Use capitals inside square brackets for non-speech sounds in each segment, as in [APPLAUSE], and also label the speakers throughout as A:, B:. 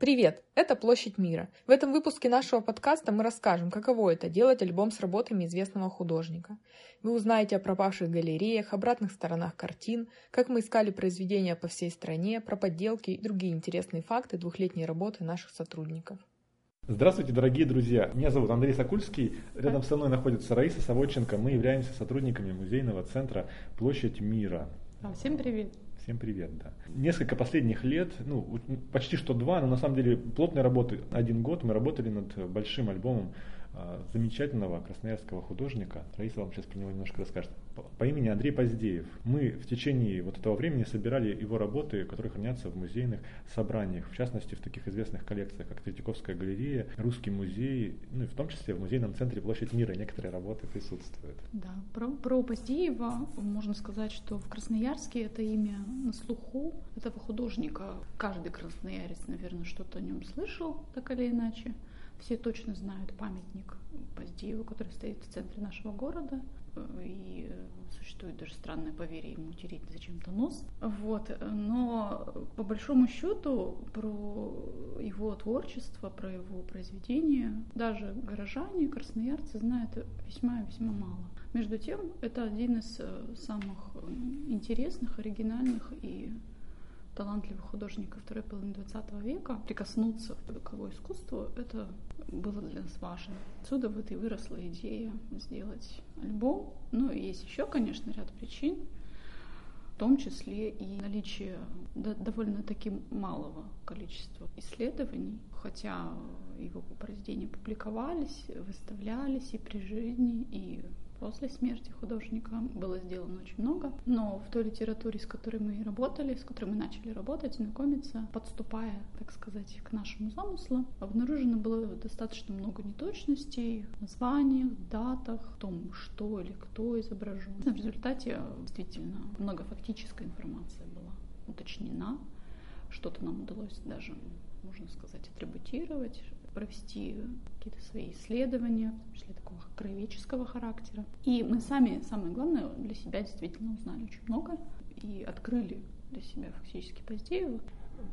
A: Привет! Это «Площадь мира». В этом выпуске нашего подкаста мы расскажем, каково это – делать альбом с работами известного художника. Вы узнаете о пропавших галереях, обратных сторонах картин, как мы искали произведения по всей стране, про подделки и другие интересные факты двухлетней работы наших сотрудников.
B: Здравствуйте, дорогие друзья! Меня зовут Андрей Сокульский. Рядом со мной находится Раиса Савоченко. Мы являемся сотрудниками музейного центра «Площадь мира».
C: Всем привет!
B: Всем привет, да. Несколько последних лет, ну, почти что два, но на самом деле плотной работы один год мы работали над большим альбомом а, замечательного красноярского художника. Раиса вам сейчас про него немножко расскажет. По имени Андрей Поздеев. Мы в течение вот этого времени собирали его работы, которые хранятся в музейных собраниях, в частности в таких известных коллекциях, как Третьяковская галерея, Русский музей, ну и в том числе в музейном центре Площадь мира некоторые работы присутствуют.
C: Да, про, про Поздеева можно сказать, что в Красноярске это имя на слуху этого художника. Каждый красноярец, наверное, что-то о нем слышал, так или иначе. Все точно знают памятник Поздееву, который стоит в центре нашего города. И существует даже странное поверье ему тереть зачем-то нос. Вот. Но по большому счету про его творчество, про его произведения даже горожане, красноярцы знают весьма-весьма мало. Между тем, это один из э, самых интересных, оригинальных и талантливых художников второй половины 20 века, прикоснуться к его искусству, это было для нас важно. Отсюда вот и выросла идея сделать альбом. Ну и есть еще, конечно, ряд причин, в том числе и наличие довольно-таки малого количества исследований, хотя его произведения публиковались, выставлялись и при жизни, и После смерти художника было сделано очень много, но в той литературе, с которой мы работали, с которой мы начали работать, знакомиться, подступая, так сказать, к нашему замыслу, обнаружено было достаточно много неточностей в названиях, датах, в том, что или кто изображен. В результате действительно много фактической информации была уточнена, что-то нам удалось даже, можно сказать, атрибутировать, провести какие-то свои исследования, в том числе такого краеведческого характера. И мы сами, самое главное, для себя действительно узнали очень много и открыли для себя фактически Поздеева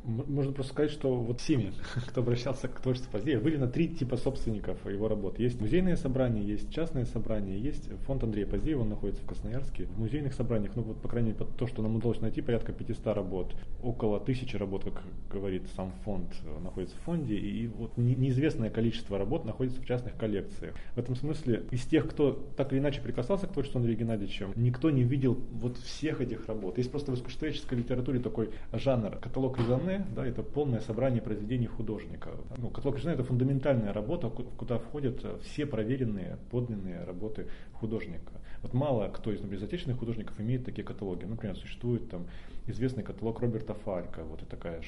B: можно просто сказать, что вот семьи, кто обращался к творчеству позднее, выделено три типа собственников его работ. Есть музейные собрания, есть частные собрания, есть фонд Андрея Поздеева, он находится в Красноярске. В музейных собраниях, ну вот по крайней мере, то, что нам удалось найти, порядка 500 работ. Около тысячи работ, как говорит сам фонд, находится в фонде. И вот неизвестное количество работ находится в частных коллекциях. В этом смысле из тех, кто так или иначе прикасался к творчеству Андрея Геннадьевича, никто не видел вот всех этих работ. Есть просто в искусствоведческой литературе такой жанр, каталог Резане, да, это полное собрание произведений художника. Ну, каталог Резане это фундаментальная работа, куда входят все проверенные, подлинные работы художника. Вот мало кто из например, отечественных художников имеет такие каталоги. Например, существует там известный каталог Роберта Фалька, вот это такая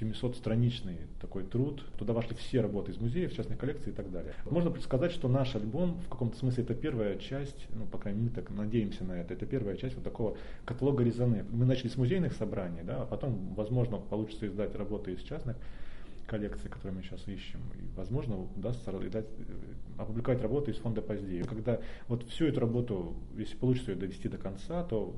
B: 700-страничный такой труд. Туда вошли все работы из музеев, частных коллекций и так далее. Можно предсказать, что наш альбом в каком-то смысле это первая часть, ну, по крайней мере, так надеемся на это, это первая часть вот такого каталога Резаны. Мы начали с музейных собраний, да, а потом, возможно, получится издать работы из частных коллекции, которые мы сейчас ищем. И, возможно, удастся дать, э, опубликовать работу из фонда позднее. Когда вот всю эту работу, если получится ее довести до конца, то,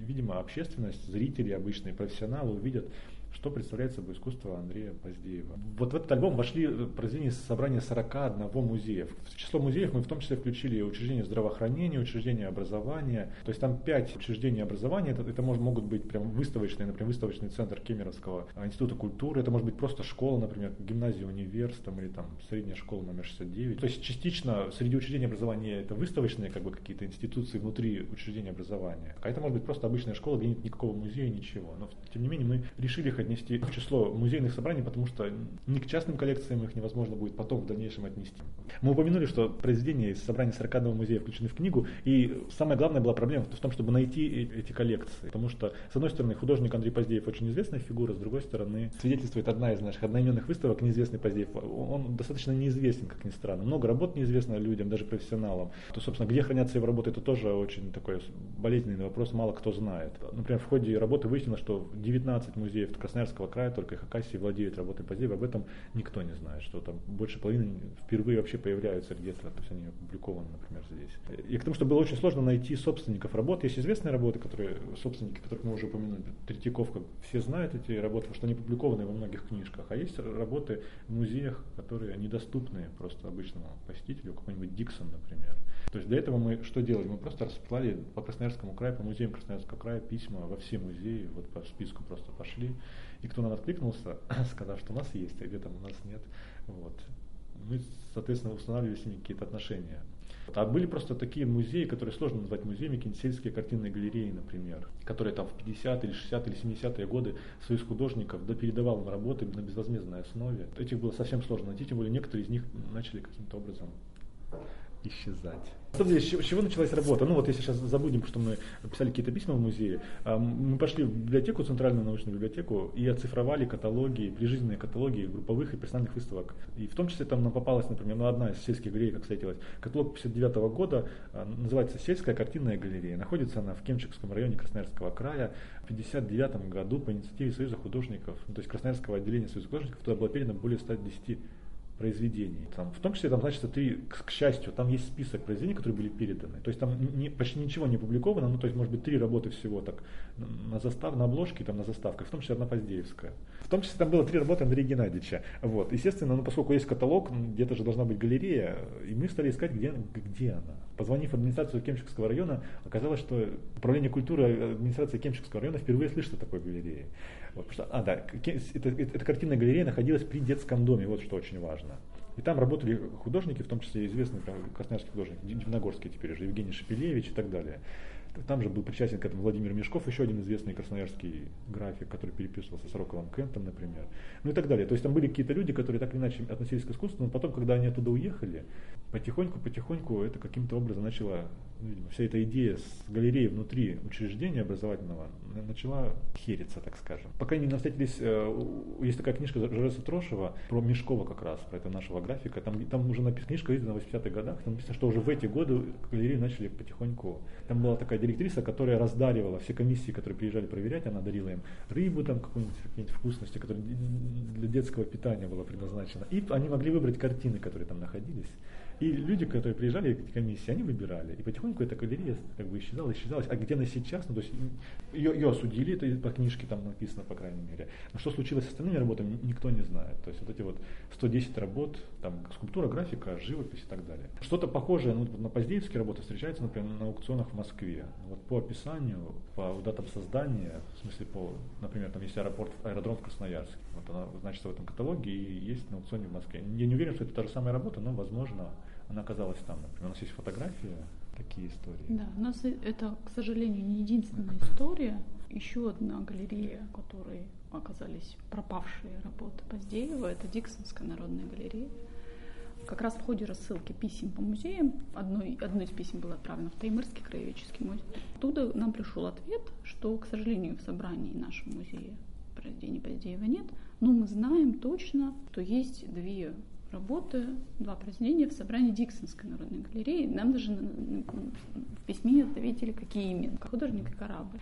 B: видимо, общественность, зрители обычные, профессионалы увидят что представляет собой искусство Андрея Поздеева. Вот в этот альбом вошли э, произведения собрания 41 музеев. В число музеев мы в том числе включили учреждения здравоохранения, учреждения образования. То есть там пять учреждений образования. Это, это может, могут быть прям выставочные, например, выставочный центр Кемеровского а, института культуры. Это может быть просто школа, например, гимназия универс там, или там средняя школа номер 69. То есть частично среди учреждений образования это выставочные как бы какие-то институции внутри учреждения образования. А это может быть просто обычная школа, где нет никакого музея, ничего. Но тем не менее мы решили отнести в число музейных собраний, потому что ни к частным коллекциям их невозможно будет потом в дальнейшем отнести. Мы упомянули, что произведения из собрания 41 музея включены в книгу, и самая главная была проблема в том, чтобы найти эти коллекции. Потому что, с одной стороны, художник Андрей Поздеев очень известная фигура, с другой стороны, свидетельствует одна из наших одноименных выставок, неизвестный Поздеев. Он достаточно неизвестен, как ни странно. Много работ неизвестно людям, даже профессионалам. То, собственно, где хранятся его работы, это тоже очень такой болезненный вопрос, мало кто знает. Например, в ходе работы выяснилось, что 19 музеев Красноярского края только Хакасии владеют работой Поздеева. Об этом никто не знает, что там больше половины впервые вообще появляются где-то, то есть они опубликованы, например, здесь. И к тому, что было очень сложно найти собственников работ. Есть известные работы, которые, собственники, которых мы уже упомянули, Третьяковка, все знают эти работы, потому что они опубликованы во многих книжках. А есть работы в музеях, которые недоступны просто обычному посетителю, какой-нибудь Диксон, например. То есть для этого мы что делали? Мы просто рассылали по Красноярскому краю, по музеям Красноярского края письма во все музеи, вот по списку просто пошли. И кто нам откликнулся, [CLEARS THROAT] сказав, что у нас есть, а где там у нас нет. Вот. Мы, соответственно, устанавливали с ними какие-то отношения. А были просто такие музеи, которые сложно назвать музеями, какие-нибудь сельские картинные галереи, например, которые там в 50 или 60 или 70-е годы своих художников допередавал на работы на безвозмездной основе. Этих было совсем сложно найти, тем более некоторые из них начали каким-то образом исчезать. С чего началась работа? Ну вот если сейчас забудем, что мы писали какие-то письма в музее, а, мы пошли в библиотеку, Центральную научную библиотеку, и оцифровали каталоги, прижизненные каталоги групповых и персональных выставок. И в том числе там нам попалась, например, ну, одна из сельских галерей, как встретилась, каталог 59 -го года, а, называется «Сельская картинная галерея». Находится она в Кемчикском районе Красноярского края. В 59 году по инициативе Союза художников, ну, то есть Красноярского отделения Союза художников, туда было передано более 110 произведений. Там, в том числе там значится три, к, к счастью, там есть список произведений, которые были переданы. То есть там не, почти ничего не опубликовано, ну то есть может быть три работы всего так на застав, на обложке, там на заставках, в том числе одна Поздеевская. В том числе там было три работы Андрея Геннадьевича. Вот. Естественно, ну поскольку есть каталог, где-то же должна быть галерея, и мы стали искать, где, где она. Позвонив в администрацию Кемчикского района, оказалось, что управление культуры администрации Кемчикского района впервые слышит о такой галерее. Вот, что, а, да, это, эта картинная галерея находилась при детском доме, вот что очень важно. И там работали художники, в том числе известный красноярский художник, Дивногорский теперь уже, Евгений Шепелевич и так далее. Там же был причастен к этому Владимир Мешков, еще один известный красноярский график, который переписывался с Роковым Кентом, например. Ну и так далее. То есть там были какие-то люди, которые так или иначе относились к искусству, но потом, когда они оттуда уехали, потихоньку-потихоньку это каким-то образом начало, ну, видимо, вся эта идея с галереей внутри учреждения образовательного начала хериться, так скажем. Пока не встретились, э, есть такая книжка Жареса Трошева про Мешкова как раз, про этого нашего графика. Там, там уже написана книжка издана в 80-х годах, там написано, что уже в эти годы галереи начали потихоньку. Там была такая директриса, которая раздаривала все комиссии, которые приезжали проверять, она дарила им рыбу, там какую-нибудь, какие-нибудь вкусности, которые для детского питания было предназначено. И они могли выбрать картины, которые там находились. И люди, которые приезжали к комиссии, они выбирали. И потихоньку эта галерея как бы исчезала, исчезала. А где она сейчас? Ну, то есть ее, ее осудили, это по книжке там написано, по крайней мере. Но что случилось с остальными работами, никто не знает. То есть вот эти вот 110 работ, там скульптура, графика, живопись и так далее. Что-то похожее ну, на поздеевские работы встречается, например, на аукционах в Москве. Вот по описанию, по датам создания, в смысле по, например, там есть аэропорт, аэродром в Красноярске. Вот она значится в этом каталоге и есть на аукционе в Москве. Я не уверен, что это та же самая работа, но возможно она оказалась там. Например, у нас есть фотографии, такие истории.
C: Да, у нас это, к сожалению, не единственная история. Еще одна галерея, которой оказались пропавшие работы Поздеева, это Диксонская народная галерея. Как раз в ходе рассылки писем по музеям, одной, одно из писем было отправлено в Таймырский краеведческий музей. Оттуда нам пришел ответ, что, к сожалению, в собрании нашего музея произведений Поздеева нет, но мы знаем точно, что есть две работы, два произведения в собрании Диксонской народной галереи. Нам даже в письме ответили, какие именно. Художник и корабль.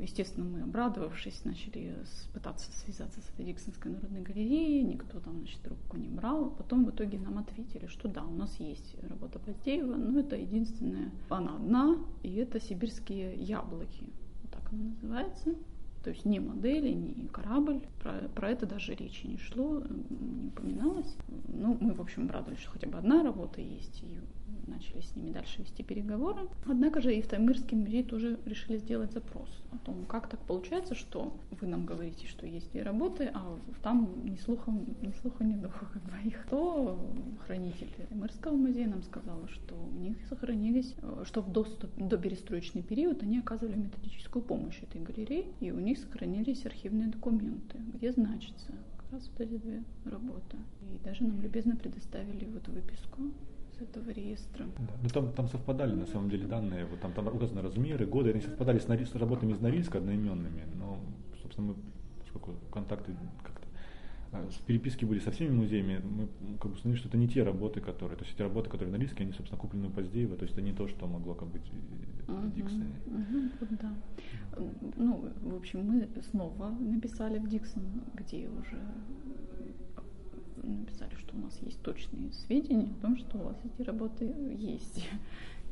C: Естественно, мы, обрадовавшись, начали пытаться связаться с этой Диксонской народной галереей. Никто там, значит, трубку не брал. Потом в итоге нам ответили, что да, у нас есть работа Поздеева, но это единственная, она одна, и это сибирские яблоки. Вот так она называется. То есть ни модели, ни корабль. Про, про это даже речи не шло, не упоминалось. Ну, мы, в общем, радовались, что хотя бы одна работа есть, и начали с ними дальше вести переговоры. Однако же и в Таймырский музей тоже решили сделать запрос о том, как так получается, что вы нам говорите, что есть две работы, а там ни слухом, ни слуха, ни духа как бы их. То хранитель Таймырского музея нам сказал, что у них сохранились, что в доступ, до перестроечный период они оказывали методическую помощь этой галерее, и у них сохранились архивные документы, где значится как раз вот эти две работы. И даже нам любезно предоставили вот выписку этого реестра.
B: Да. Ну там, там совпадали на самом деле данные, вот там, там указаны размеры, годы, они совпадали с, с работами из Норильска одноименными, но, собственно, мы, поскольку контакты как-то а, переписки были со всеми музеями, мы как бы установили, что это не те работы, которые, то есть эти работы, которые на риске, они, собственно, куплены у Поздеева, то есть это не то, что могло как быть в Диксоне.
C: Uh-huh, да. Ну, в общем, мы снова написали в Диксон, где уже написали, что у нас есть точные сведения о том, что у вас эти работы есть.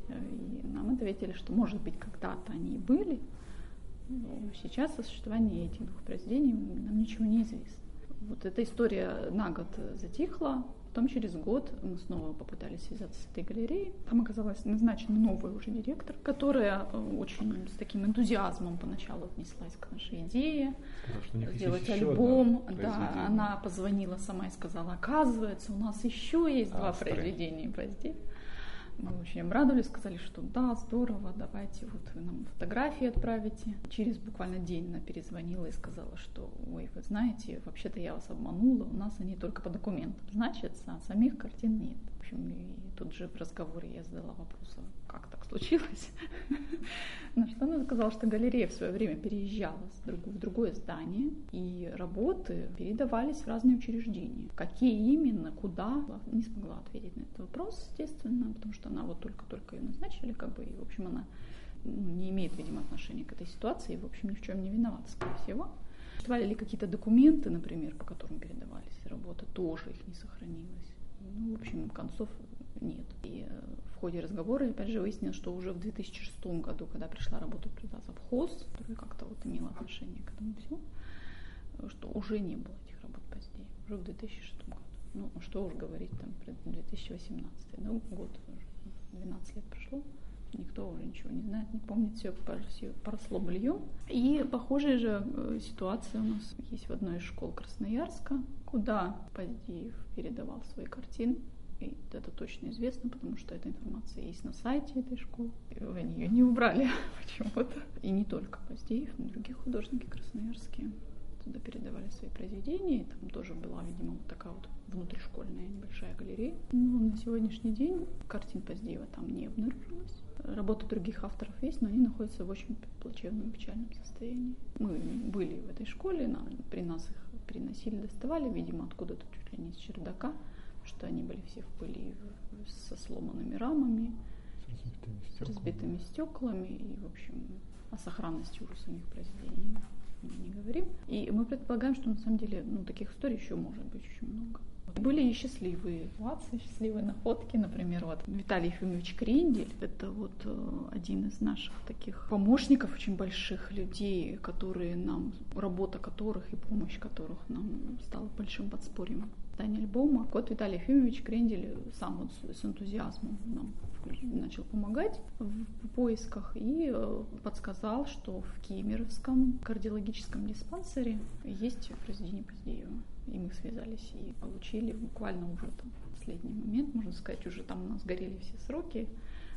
C: И нам ответили, что, может быть, когда-то они и были, но сейчас о существовании этих двух произведений нам ничего не известно. Вот эта история на год затихла, Потом через год мы снова попытались связаться с этой галереей. Там оказалась назначена новая уже директор, которая э, очень с таким энтузиазмом поначалу отнеслась к нашей идее.
B: Них
C: сделать альбом. Да, она позвонила сама и сказала, оказывается, у нас еще есть два
B: Австрия.
C: произведения Поздей. Мы очень обрадовались, сказали, что да, здорово, давайте вот вы нам фотографии отправите. Через буквально день она перезвонила и сказала, что ой, вы знаете, вообще-то я вас обманула, у нас они только по документам значатся, а самих картин нет. В общем, и тут же в разговоре я задала вопрос, как так случилось? [LAUGHS] На что она сказала, что галерея в свое время переезжала в другое здание, и работы передавались в разные учреждения. Какие именно, куда, не смогла ответить на этот вопрос, естественно, потому что она вот только-только ее назначили, как бы, и, в общем, она ну, не имеет, видимо, отношения к этой ситуации, и, в общем, ни в чем не виновата, скорее всего. Существовали ли какие-то документы, например, по которым передавались работы, тоже их не сохранилось. Ну, в общем, концов нет. И э, ходе разговора, опять же, выяснилось, что уже в 2006 году, когда пришла работать туда завхоз, который как-то вот имел отношение к этому всему, что уже не было этих работ позднее, уже в 2006 году. Ну, что уж говорить там про 2018, ну, год уже, 12 лет прошло. Никто уже ничего не знает, не помнит, все поросло быльем. И похожая же э, ситуация у нас есть в одной из школ Красноярска, куда Поздеев передавал свои картины. И это точно известно, потому что эта информация есть на сайте этой школы. И они ее не убрали [LAUGHS] почему-то. И не только Поздеев, но и другие художники красноярские туда передавали свои произведения. И там тоже была, видимо, вот такая вот внутришкольная небольшая галерея. Но на сегодняшний день картин Поздеева там не обнаружилось. Работы других авторов есть, но они находятся в очень плачевном, печальном состоянии. Мы были в этой школе, при нас их переносили, доставали, видимо, откуда-то чуть ли не с чердака, что они были все в пыли со сломанными рамами,
B: С разбитыми
C: с
B: стеклами.
C: разбитыми стеклами и, в общем, о сохранности уже самих произведений мы не говорим. И мы предполагаем, что на самом деле ну, таких историй еще может быть очень много. Были и счастливые ситуации, счастливые находки. Например, вот Виталий Ефимович Крендель, это вот э, один из наших таких помощников, очень больших людей, которые нам, работа которых и помощь которых нам стала большим подспорьем создания альбома. Вот Виталий Ефимович Крендель сам вот с, энтузиазмом нам начал помогать в поисках и э, подсказал, что в Кемеровском кардиологическом диспансере есть произведение Поздеева. И мы связались и получили буквально уже там последний момент, можно сказать, уже там у нас горели все сроки,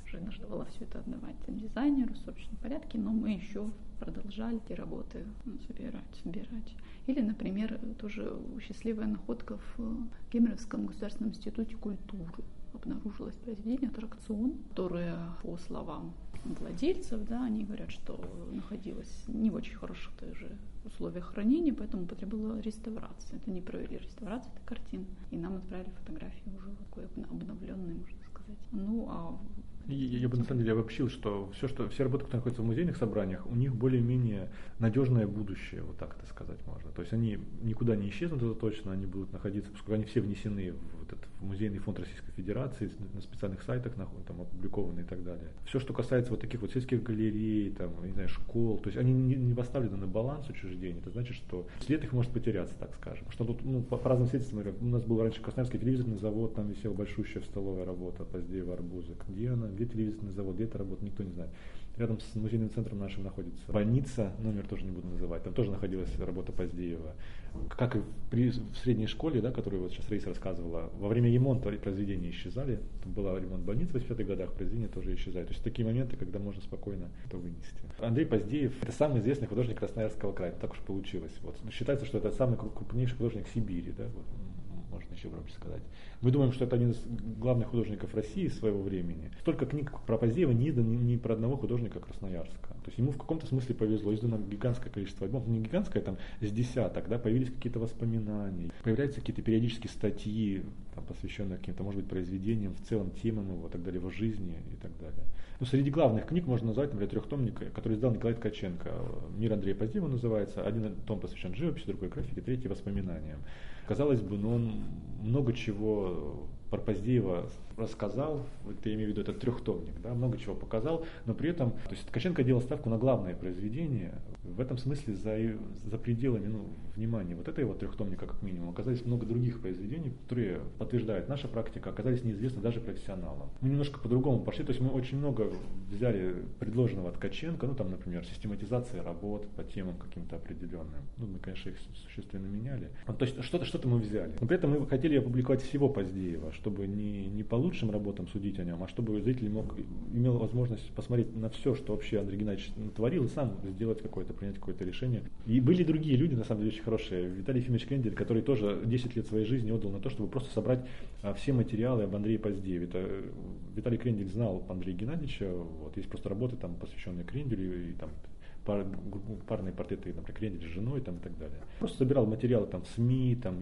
C: уже нужно было все это отдавать дизайнеру в собственном порядке, но мы еще продолжали эти работы собирать, собирать. Или, например, тоже счастливая находка в э, Кемеровском государственном институте культуры обнаружилось произведение «Аттракцион», которое, по словам владельцев, да, они говорят, что находилось не в очень хороших тоже условиях хранения, поэтому потребовала реставрации. Это не провели реставрацию этой картины, и нам отправили фотографии уже такой обновленной, можно сказать. Ну, а
B: И Я бы на самом деле обобщил, что все, что все работы, которые находятся в музейных собраниях, у них более-менее надежное будущее, вот так это сказать можно. То есть они никуда не исчезнут, это точно, они будут находиться, поскольку они все внесены в, этот, музейный фонд Российской Федерации, на специальных сайтах там опубликованы и так далее. Все, что касается вот таких вот сельских галерей, там, не знаю, школ, то есть они не, не поставлены на баланс учреждений, это значит, что след их может потеряться, так скажем. Что тут, ну, по, по разным свидетельствам, у нас был раньше Красноярский телевизорный завод, там висела большущая столовая работа, Поздеева, Арбуза. Где она, где телевизорный завод, где это работа, никто не знает. Рядом с музейным центром нашим находится больница, номер тоже не буду называть, там тоже находилась работа Поздеева. Как и при, в средней школе, да, которую вот сейчас Раиса рассказывала, во время ремонта произведения исчезали, там был ремонт больниц в 80-х годах, произведения тоже исчезают. То есть такие моменты, когда можно спокойно это вынести. Андрей Поздеев – это самый известный художник Красноярского края, так уж получилось. Вот. Считается, что это самый крупнейший художник Сибири. Да? Вот. Можно еще громче сказать. Мы думаем, что это один из главных художников России своего времени. Столько книг про Поздеева не издано ни про одного художника Красноярска. То есть ему в каком-то смысле повезло. Издано гигантское количество альбомов. Не гигантское, там с десяток, да, появились какие-то воспоминания, появляются какие-то периодические статьи, там, посвященные каким-то, может быть, произведениям, в целом темам его, так далее, его жизни и так далее. Ну, среди главных книг можно назвать, например, трехтомник, который издал Николай Ткаченко. «Мир Андрея Поздеева» называется. Один том посвящен живописи, другой графике, третий воспоминаниям. Казалось бы, но он много чего про Поздеева рассказал, это я имею в виду этот трехтомник, да, много чего показал, но при этом, то есть Ткаченко делал ставку на главное произведение, в этом смысле за, за пределами ну, внимания вот этого трехтомника как минимум оказались много других произведений, которые подтверждает наша практика, оказались неизвестны даже профессионалам. Мы немножко по-другому пошли, то есть мы очень много взяли предложенного Ткаченко, ну там, например, систематизация работ по темам каким-то определенным. Ну, мы, конечно, их существенно меняли. Ну, то есть что-то что мы взяли. Но при этом мы хотели опубликовать всего Поздеева, чтобы не, не по лучшим работам судить о нем, а чтобы зритель мог, имел возможность посмотреть на все, что вообще Андрей Геннадьевич творил, и сам сделать какое-то, принять какое-то решение. И были другие люди, на самом деле, очень хорошие. Виталий Ефимович Крендель, который тоже 10 лет своей жизни отдал на то, чтобы просто собрать а, все материалы об Андрее Поздееве. Это, Виталий Крендель знал Андрея Геннадьевича, вот, есть просто работы, там, посвященные Кренделю, и там пар, парные портреты, например, Крендель с женой там, и так далее. Просто собирал материалы там, в СМИ, там,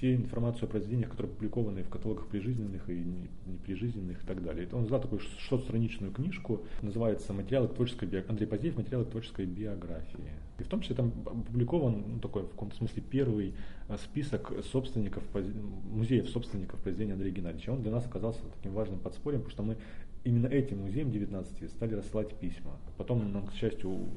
B: все информацию о произведениях, которые опубликованы в каталогах прижизненных и неприжизненных и так далее. Он издал такую шестистраничную книжку, называется «Материалы к творческой биографии», Андрей Поздеев «Материалы к творческой биографии». И в том числе там опубликован ну, такой, в каком-то смысле, первый э, список собственников, музеев собственников произведения Андрея Геннадьевича. Он для нас оказался таким важным подспорьем, потому что мы именно этим музеем 19 стали рассылать письма. Потом нам, к счастью,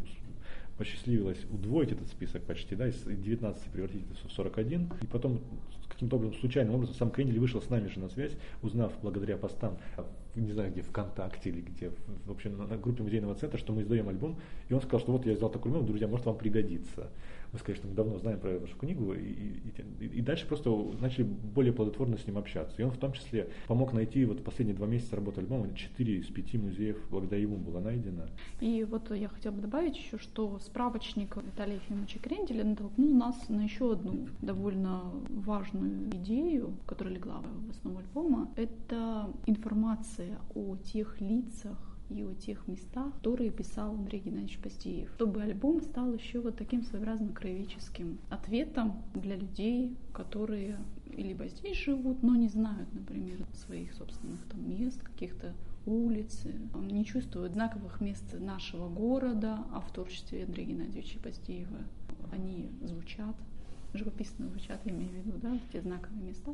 B: посчастливилось удвоить этот список почти, да, из 19 превратить это в 41. И потом каким-то образом, случайным образом, сам Крендель вышел с нами же на связь, узнав благодаря постам, не знаю где, ВКонтакте или где, в общем, на группе музейного центра, что мы издаем альбом. И он сказал, что вот я издал такой альбом, друзья, может вам пригодится мы сказали, что мы давно знаем про вашу книгу, и, и, и дальше просто начали более плодотворно с ним общаться. И он в том числе помог найти, вот последние два месяца работы альбома, четыре из пяти музеев благодаря ему было найдено.
C: И вот я хотела бы добавить еще, что справочник Виталия Ефимовича Кренделя натолкнул нас на еще одну довольно важную идею, которая легла в основу альбома. Это информация о тех лицах, и о тех местах, которые писал Андрей Геннадьевич Постеев, чтобы альбом стал еще вот таким своеобразно краеведческим ответом для людей, которые либо здесь живут, но не знают, например, своих собственных там мест, каких-то улиц, не чувствуют знаковых мест нашего города, а в творчестве Андрея Геннадьевича Постеева они звучат, живописно звучат, я имею в виду, да, те знаковые места.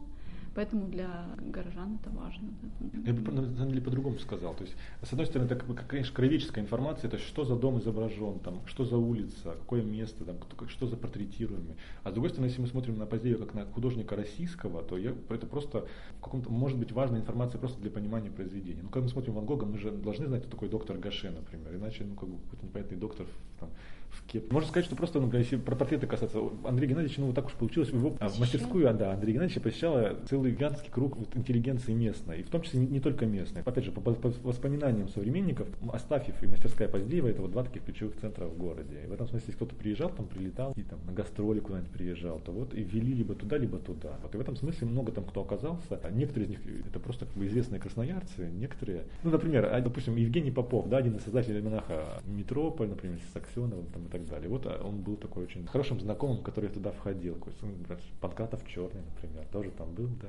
C: Поэтому для горожан это важно. Да.
B: Я бы на самом деле по-другому сказал. То есть, с одной стороны, это, конечно, краеведческая информация, то есть что за дом изображен, там, что за улица, какое место, там, что за портретируемый. А с другой стороны, если мы смотрим на Поздеева как на художника российского, то я, это просто в каком-то, может быть, важная информация просто для понимания произведения. Ну, когда мы смотрим Ван Гога, мы же должны знать, кто такой доктор Гаше, например, иначе, ну, как бы, какой-то непонятный доктор там, в кепке. Можно сказать, что просто, ну, если про портреты касаться, Андрей Геннадьевич, ну, вот так уж получилось, его а, в мастерскую, да, Андрей Геннадьевич посещала целый гигантский круг интеллигенции местной, и в том числе не, не только местной. Опять же, по, по, по воспоминаниям современников, Астафьев и мастерская Поздеева это вот два таких ключевых центра в городе. И в этом смысле, если кто-то приезжал, там прилетал, и там на гастроли куда-нибудь приезжал, то вот и вели либо туда, либо туда. Вот и в этом смысле много там кто оказался. А некоторые из них это просто как бы известные красноярцы, некоторые, ну, например, а, допустим, Евгений Попов, да, один из создателей монаха Метрополь, например, с там, и так далее. Вот а, он был такой очень хорошим знакомым, который туда входил. Панкратов Черный, например, тоже там был, да.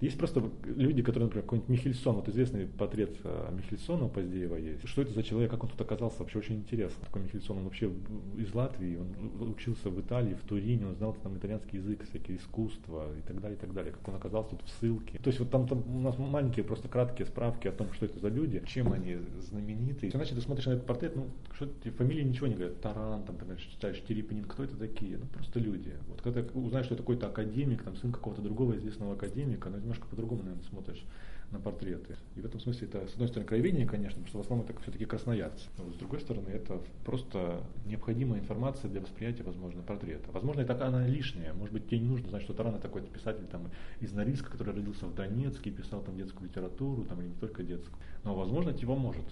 B: Есть просто люди, которые, например, какой-нибудь Михельсон, вот известный портрет э, Михельсона Поздеева есть. Что это за человек, как он тут оказался, вообще очень интересно. Такой Михельсон, он вообще из Латвии, он учился в Италии, в Турине, он знал там итальянский язык, всякие искусства и так далее, и так далее. Как он оказался тут в ссылке. То есть вот там, там у нас маленькие, просто краткие справки о том, что это за люди, чем они знамениты. Иначе ты смотришь на этот портрет, ну, что фамилии ничего не говорят. Таран, там, например, читаешь Терепинин, кто это такие? Ну, просто люди. Вот когда узнаешь, что это какой-то академик, там, сын какого-то другого известного академика, ну, немножко по-другому, наверное, смотришь на портреты. И в этом смысле это, с одной стороны, краеведение, конечно, потому что в основном это все-таки красноярцы. Но с другой стороны, это просто необходимая информация для восприятия, возможно, портрета. Возможно, это она лишняя. Может быть, тебе не нужно знать, что Таран такой-то писатель там, из Норильска, который родился в Донецке, писал там детскую литературу, там, и не только детскую. Но, возможно, его может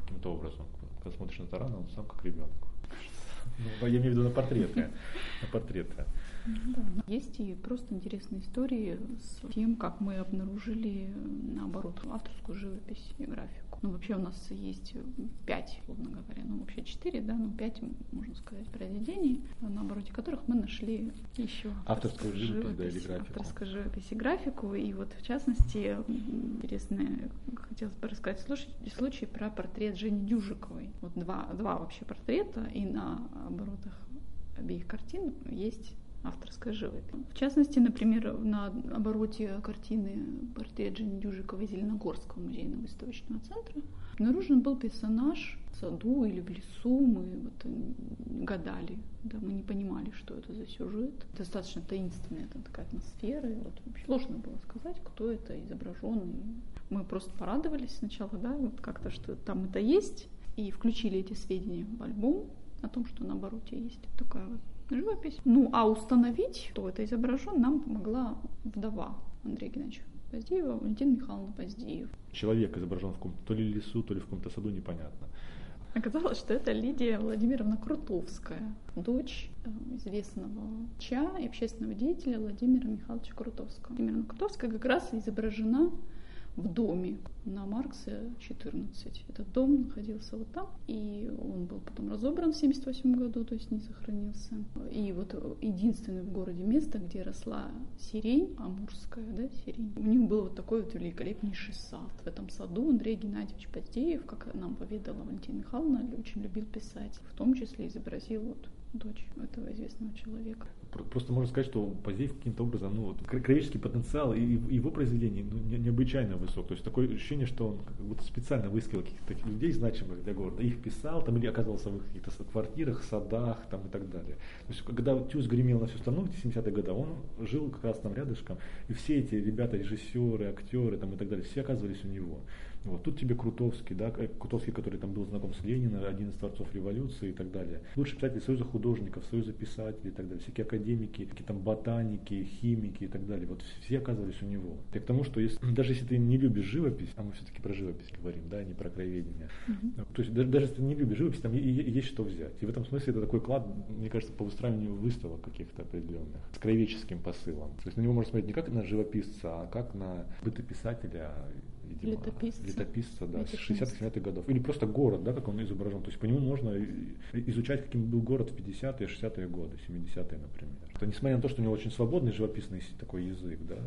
B: каким-то образом. Когда смотришь на Тарана, он сам как ребенок. Ну, я имею в виду на портреты. На портреты.
C: Да. Есть и просто интересные истории с тем, как мы обнаружили, наоборот, авторскую живопись и графику. Ну, вообще у нас есть пять, условно говоря, ну, вообще четыре, да, ну, пять, можно сказать, произведений, на обороте которых мы нашли еще
B: авторскую живопись, да, или графику.
C: Авторскую живопись и графику. И вот, в частности, интересно, хотелось бы рассказать случай, случай про портрет Жени Дюжиковой. Вот два, два вообще портрета, и на оборотах обеих картин есть авторская живопись. В частности, например, на обороте картины портрет Жени Дюжикова Зеленогорского музейного выставочного центра обнаружен был персонаж в саду или в лесу. Мы вот гадали, да, мы не понимали, что это за сюжет. Достаточно таинственная это такая атмосфера. И вот сложно было сказать, кто это изображен. Мы просто порадовались сначала, да, вот как-то, что там это есть, и включили эти сведения в альбом о том, что на обороте есть такая вот живопись. Ну, а установить, кто это изображен, нам помогла вдова Андрея Геннадьевича Поздеева, Валентина Михайловна Поздеев.
B: Человек изображен в каком-то то ли лесу, то ли в каком-то саду, непонятно.
C: Оказалось, что это Лидия Владимировна Крутовская, дочь э, известного ча и общественного деятеля Владимира Михайловича Крутовского. Владимировна Крутовская как раз изображена в доме на Маркса 14. Этот дом находился вот там, и он был потом разобран в 78 году, то есть не сохранился. И вот единственное в городе место, где росла сирень, амурская, да, сирень, у них был вот такой вот великолепнейший сад. В этом саду Андрей Геннадьевич Поздеев, как нам поведала Валентина Михайловна, очень любил писать. В том числе изобразил вот дочь этого известного человека.
B: Просто можно сказать, что Поздеев каким-то образом, ну, вот, краеведческий потенциал и его произведений ну, необычайно высок. То есть такое ощущение, что он как будто специально выискивал каких-то таких людей, значимых для города, их писал, там, или оказывался в их каких-то квартирах, садах там, и так далее. То есть когда Тюз гремел на всю страну в 70-е годы, он жил как раз там рядышком, и все эти ребята, режиссеры, актеры там, и так далее, все оказывались у него. Вот. Тут тебе Крутовский, да, э, Крутовский, который там был знаком с Лениным, один из творцов революции и так далее. Лучший писатель Союза художников, Союза писателей и так далее. Всякие академики, какие там ботаники, химики и так далее. Вот все оказывались у него. И к тому, что если, [CLEARS THROAT] даже если ты не любишь живопись, а мы все-таки про живопись говорим, да, а не про краеведение. Mm-hmm. То есть даже, даже если ты не любишь живопись, там есть что взять. И в этом смысле это такой клад, мне кажется, по выстраиванию выставок каких-то определенных, с краеведческим посылом. То есть на него можно смотреть не как на живописца, а как на бытописателя видимо, летописца, летописца да, с 60-70-х годов. Или просто город, да, как он изображен. То есть по нему можно изучать, каким был город в 50-е, 60-е годы, 70-е, например. Что, несмотря на то, что у него очень свободный живописный такой язык, да,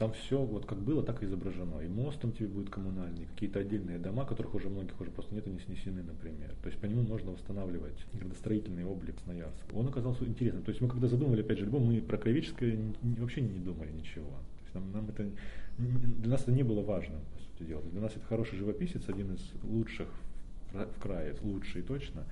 B: там все вот как было, так и изображено. И мост там тебе будет коммунальный, какие-то отдельные дома, которых уже многих уже просто нет, они снесены, например. То есть по нему можно восстанавливать градостроительный облик Сноярска. Он оказался интересным. То есть мы когда задумывали, опять же, альбом, мы про Кровеческое вообще не думали ничего. То есть нам, нам это, для нас это не было важно это делать. Для нас это хороший живописец, один из лучших в крае, лучший точно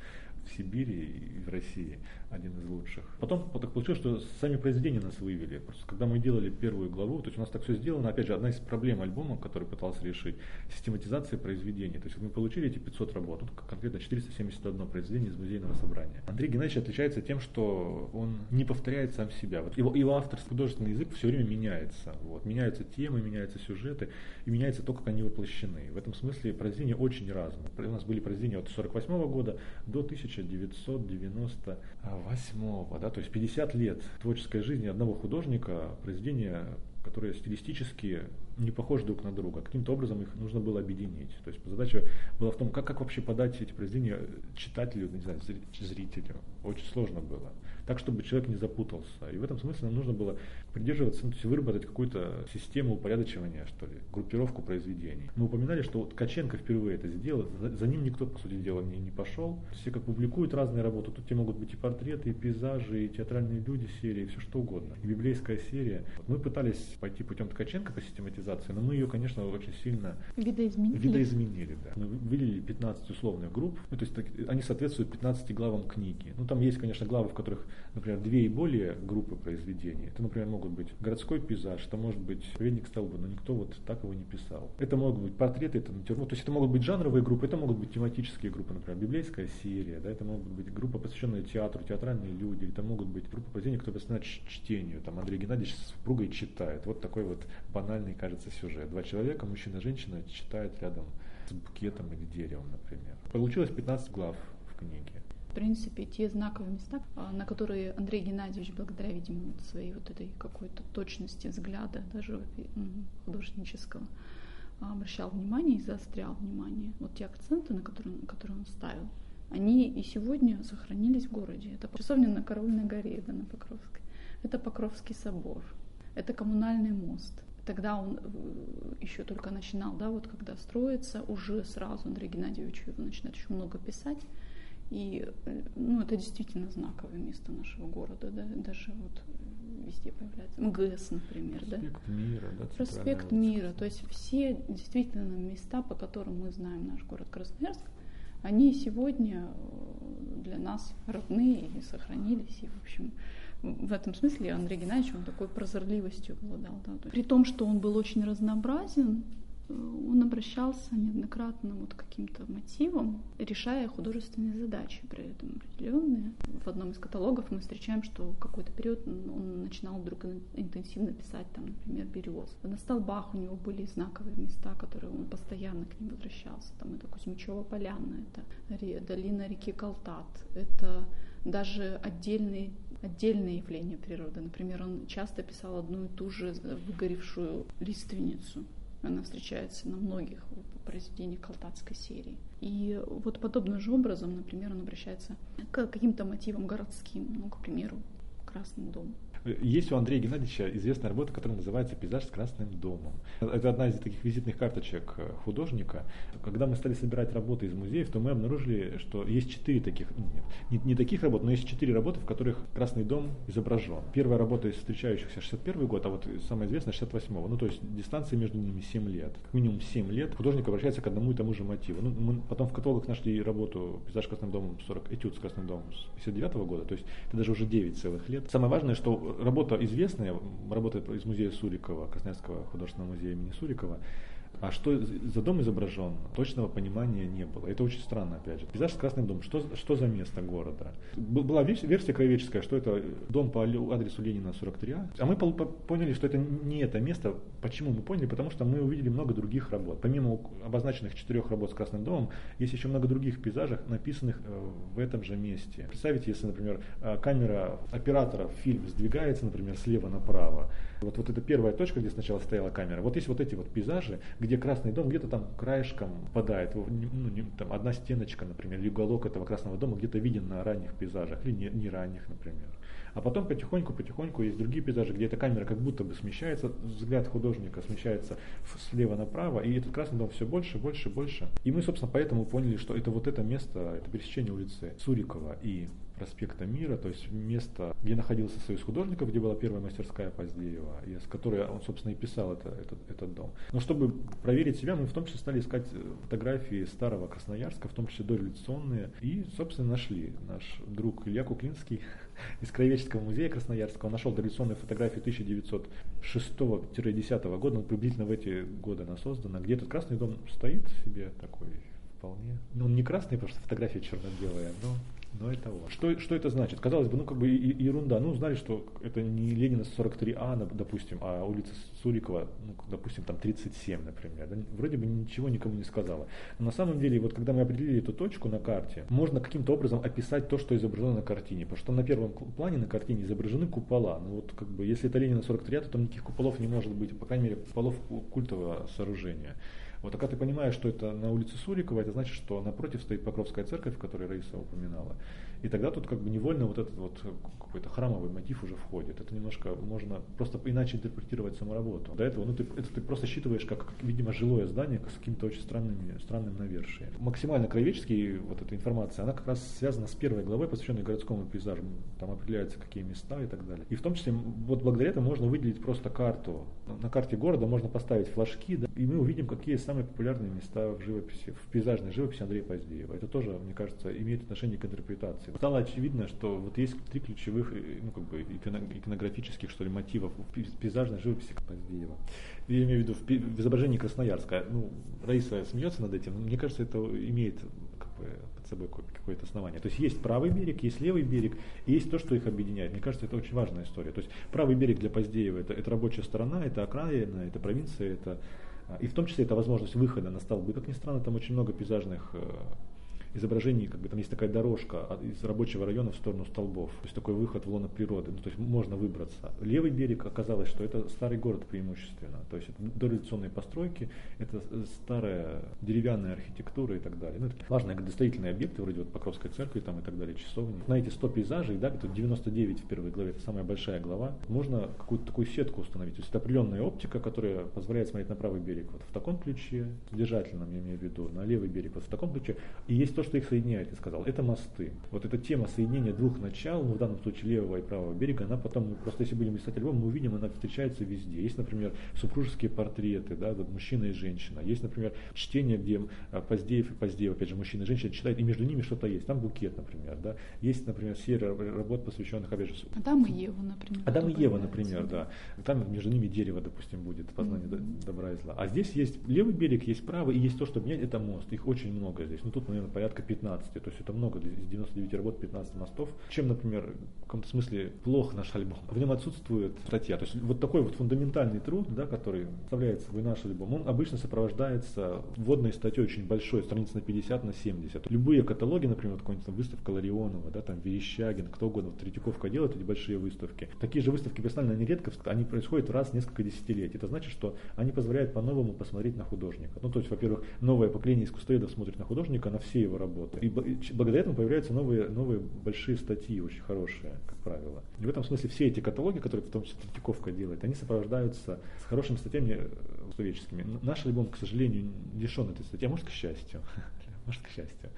B: в Сибири и в России один из лучших. Потом так получилось, что сами произведения нас вывели. Просто когда мы делали первую главу, то есть у нас так все сделано, опять же, одна из проблем альбома, который пытался решить, систематизация произведений. То есть мы получили эти 500 работ, ну, конкретно 471 произведение из музейного собрания. Андрей Геннадьевич отличается тем, что он не повторяет сам себя. Вот его, его авторский художественный язык все время меняется. Вот. Меняются темы, меняются сюжеты, и меняется то, как они воплощены. В этом смысле произведения очень разные. У нас были произведения от 1948 года до 1990 восьмого, да, то есть 50 лет творческой жизни одного художника, произведения, которые стилистически не похожи друг на друга. Каким-то образом их нужно было объединить. То есть задача была в том, как, как вообще подать эти произведения читателю, не знаю, зрителю. Очень сложно было так, чтобы человек не запутался. И в этом смысле нам нужно было придерживаться, ну, то есть выработать какую-то систему упорядочивания, что ли, группировку произведений. Мы упоминали, что вот Ткаченко впервые это сделал, за, за ним никто, по сути дела, не, не пошел. Все как публикуют разные работы, тут те могут быть и портреты, и пейзажи, и театральные люди серии, все что угодно. И библейская серия. Вот мы пытались пойти путем Ткаченко по систематизации, но мы ее, конечно, очень сильно
C: видоизменили.
B: видоизменили да. Мы выделили 15 условных групп, ну, то есть так, они соответствуют 15 главам книги. Ну, там есть, конечно, главы, в которых например, две и более группы произведений. Это, например, могут быть городской пейзаж, это может быть «Веник столба», но никто вот так его не писал. Это могут быть портреты, это натюрморт. То есть это могут быть жанровые группы, это могут быть тематические группы, например, библейская серия, да, это могут быть группа, посвященная театру, театральные люди, это могут быть группы произведений, которые посвящены чтению. Там Андрей Геннадьевич с супругой читает. Вот такой вот банальный, кажется, сюжет. Два человека, мужчина и женщина, читают рядом с букетом или деревом, например. Получилось 15 глав в книге.
C: Принципе, те знаковые места, а, на которые Андрей Геннадьевич, благодаря, видимо, своей вот этой какой-то точности взгляда, даже художнического, обращал внимание и заострял внимание. Вот те акценты, на которые, которые он ставил, они и сегодня сохранились в городе. Это часовня на Коровной горе, да, на Покровской. Это Покровский собор. Это коммунальный мост. Тогда он э, еще только начинал, да, вот когда строится, уже сразу Андрей Геннадьевич его начинает еще много писать. И ну, это действительно знаковое место нашего города, да, даже вот везде появляется. МГС, например,
B: Проспект да? мира, да?
C: Проспект мира. То есть все действительно места, по которым мы знаем наш город Красноярск, они сегодня э, для нас родные и сохранились. И, в общем, в этом смысле Андрей Геннадьевич он такой прозорливостью обладал. Да. При том, что он был очень разнообразен, он обращался неоднократно вот к каким-то мотивам, решая художественные задачи при этом определенные. В одном из каталогов мы встречаем, что какой-то период он начинал вдруг интенсивно писать, там, например, берез. На столбах у него были знаковые места, которые он постоянно к ним возвращался. Там это Кузьмичева поляна, это долина реки Калтат, это даже отдельные отдельные явления природы. Например, он часто писал одну и ту же выгоревшую лиственницу. Она встречается на многих произведениях Калтатской серии. И вот подобным же образом, например, он обращается к каким-то мотивам городским, ну, к примеру, Красный дом.
B: Есть у Андрея Геннадьевича известная работа, которая называется «Пейзаж с красным домом». Это одна из таких визитных карточек художника. Когда мы стали собирать работы из музеев, то мы обнаружили, что есть четыре таких, ну, нет, не, не таких работ, но есть четыре работы, в которых красный дом изображен. Первая работа из встречающихся 61 год, а вот самая известная 68 -го. Ну, то есть дистанция между ними 7 лет. Как минимум 7 лет художник обращается к одному и тому же мотиву. Ну, мы потом в каталогах нашли работу «Пейзаж с красным домом» 40, этюд с красным домом с 59 -го года, то есть это даже уже 9 целых лет. Самое важное, что работа известная, работа из музея Сурикова, Красноярского художественного музея имени Сурикова, а что за дом изображен, точного понимания не было. Это очень странно, опять же. Пейзаж с Красным домом. Что, что за место города? Была версия краеведческая, что это дом по адресу Ленина 43А. А мы поняли, что это не это место. Почему мы поняли? Потому что мы увидели много других работ. Помимо обозначенных четырех работ с Красным домом, есть еще много других пейзажей, написанных э, в этом же месте. Представьте, если, например, э, камера оператора в фильме сдвигается, например, слева направо, вот, вот эта первая точка, где сначала стояла камера, вот есть вот эти вот пейзажи, где Красный дом где-то там краешком падает, ну, там одна стеночка, например, или уголок этого Красного дома где-то виден на ранних пейзажах, или не, не ранних, например. А потом потихоньку-потихоньку есть другие пейзажи, где эта камера как будто бы смещается, взгляд художника смещается слева направо, и этот красный дом все больше, больше, больше. И мы, собственно, поэтому поняли, что это вот это место, это пересечение улицы Сурикова и проспекта Мира, то есть место, где находился Союз художников, где была первая мастерская Поздеева, и с которой он, собственно, и писал это, этот, этот дом. Но чтобы проверить себя, мы в том числе стали искать фотографии старого Красноярска, в том числе дореволюционные, и, собственно, нашли. Наш друг Илья Куклинский [LAUGHS] из Краеведческого музея Красноярска, он нашел дореволюционные фотографии 1906-10 года, ну, приблизительно в эти годы она создана, где этот Красный дом стоит себе такой вполне. Ну, он не красный, потому что фотография черно-белая, но но и того. Что, что это значит? Казалось бы, ну как бы ерунда. Ну, знали, что это не Ленина 43А, допустим, а улица Сурикова, ну, допустим, там 37, например. Да, вроде бы ничего никому не сказала. Но на самом деле, вот когда мы определили эту точку на карте, можно каким-то образом описать то, что изображено на картине. Потому что на первом плане на картине изображены купола. Ну вот как бы, если это Ленина 43А, то там никаких куполов не может быть, по крайней мере, куполов культового сооружения. Вот, а когда ты понимаешь, что это на улице Сурикова, это значит, что напротив стоит Покровская церковь, в которой Раиса упоминала. И тогда тут как бы невольно вот этот вот какой-то храмовый мотив уже входит. Это немножко можно просто иначе интерпретировать саму работу. До этого ну, ты, это ты просто считываешь как, как, видимо, жилое здание с каким-то очень странными, странным навершием. Максимально краеведческий вот эта информация, она как раз связана с первой главой, посвященной городскому пейзажу. Там определяются какие места и так далее. И в том числе вот благодаря этому можно выделить просто карту. На карте города можно поставить флажки, да, и мы увидим, какие самые популярные места в живописи, в пейзажной живописи Андрея Поздеева. Это тоже, мне кажется, имеет отношение к интерпретации ситуации. Стало очевидно, что вот есть три ключевых э, ну, как бы иконографических что ли, мотивов в пейзажной живописи Поздеева. Я имею в виду в изображении Красноярска. Ну, Раиса смеется над этим, но мне кажется, это имеет как бы, под собой какое-то основание. То есть есть правый берег, есть левый берег, и есть то, что их объединяет. Мне кажется, это очень важная история. То есть правый берег для Поздеева это, это рабочая сторона, это окраина, это провинция, это и в том числе это возможность выхода на столбы. Как ни странно, там очень много пейзажных э, изображений, как бы там есть такая дорожка из рабочего района в сторону столбов, то есть такой выход в лоно природы, ну, то есть можно выбраться. Левый берег оказалось, что это старый город преимущественно, то есть это дореволюционные постройки, это старая деревянная архитектура и так далее. Ну, это важные градостроительные объекты, вроде вот Покровской церкви там и так далее, часовни. На эти 100 пейзажей, да, это 99 в первой главе, это самая большая глава, можно какую-то такую сетку установить. То есть это определенная оптика, которая позволяет смотреть на правый берег вот в таком ключе, содержательном я имею в виду, на левый берег вот в таком ключе. И есть то, что их соединяет, я сказал, это мосты. Вот эта тема соединения двух начал, ну, в данном случае левого и правого берега, она потом, просто если будем писать альбом, мы увидим, она встречается везде. Есть, например, супружеские портреты, да, мужчина и женщина. Есть, например, чтение, где а, Поздеев и Поздеев, опять же, мужчина и женщина читают, и между ними что-то есть. Там букет, например, да. Есть, например, серия работ, посвященных, опять же,
C: Адам и Ева, например.
B: Адам и Ева, например, да. Там между ними дерево, допустим, будет, познание mm-hmm. добра и зла. А здесь есть левый берег, есть правый, и есть то, что менять, это мост. Их очень много здесь. Ну, тут, наверное, порядка 15. То есть это много, из 99 работ 15 мостов. Чем, например, в каком-то смысле плох наш альбом? В нем отсутствует статья. То есть вот такой вот фундаментальный труд, да, который вставляет собой наш альбом, он обычно сопровождается вводной статьей очень большой, страниц на 50, на 70. Любые каталоги, например, вот какой-нибудь там выставка Ларионова, да, там Верещагин, кто угодно, вот Третьяковка делает эти большие выставки. Такие же выставки персонально, они редко, они происходят раз в несколько десятилетий. Это значит, что они позволяют по-новому посмотреть на художника. Ну, то есть, во-первых, новое поколение искусствоведов смотрит на художника, на все его работы. И благодаря этому появляются новые, новые большие статьи, очень хорошие, как правило. И в этом смысле все эти каталоги, которые в том числе Третьяковка делает, они сопровождаются с хорошими статьями человеческими. Наш альбом, к сожалению, лишен этой статьи, а может, к счастью. [LAUGHS] может, к счастью.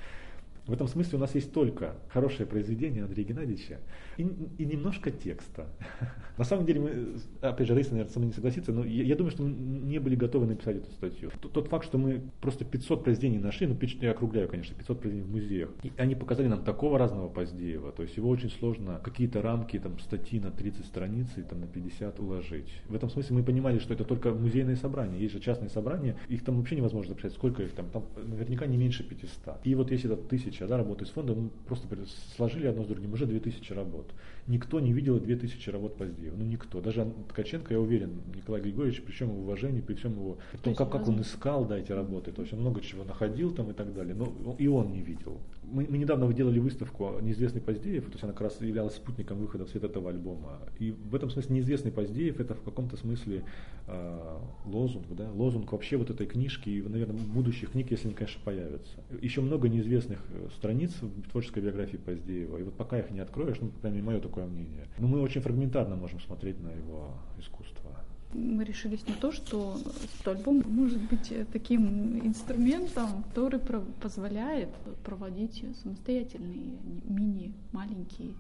B: В этом смысле у нас есть только хорошее произведение Андрея Геннадьевича и, и немножко текста. [LAUGHS] На самом деле, мы, опять же, Рейс, наверное, со мной не согласится, но я, я думаю, что мы не были готовы написать эту статью. Тот, тот факт, что мы просто 500 произведений нашли, ну, я округляю, конечно, 500 произведений в музеях, и они показали нам такого разного Поздеева, то есть его очень сложно какие-то рамки, там, статьи на 30 страниц и там, на 50 уложить. В этом смысле мы понимали, что это только музейные собрания, есть же частные собрания, их там вообще невозможно записать, сколько их там, там наверняка не меньше 500. И вот если это тысяча да, работы из фонда, мы просто сложили одно с другим, уже 2000 работ. Никто не видел 2000 работ Поздеева. Ну никто. Даже Ткаченко, я уверен, Николай Григорьевич, при всем уважении, при всем его, при том, как, как он искал да, эти работы, то есть он много чего находил там и так далее, но и он не видел. Мы, мы недавно делали выставку «Неизвестный Поздеев», то есть она как раз являлась спутником выхода в свет этого альбома. И в этом смысле «Неизвестный Поздеев» это в каком-то смысле э, лозунг, да, лозунг вообще вот этой книжки и, наверное, будущих книг, если они, конечно, появятся. Еще много неизвестных э, страниц в творческой биографии Поздеева, и вот пока их не откроешь, ну, по крайней мере, мое такое мнение, но мы очень фрагментарно можем смотреть на его искусство.
C: Мы решились на то, что альбом может быть таким инструментом, который позволяет проводить самостоятельные мини маленькие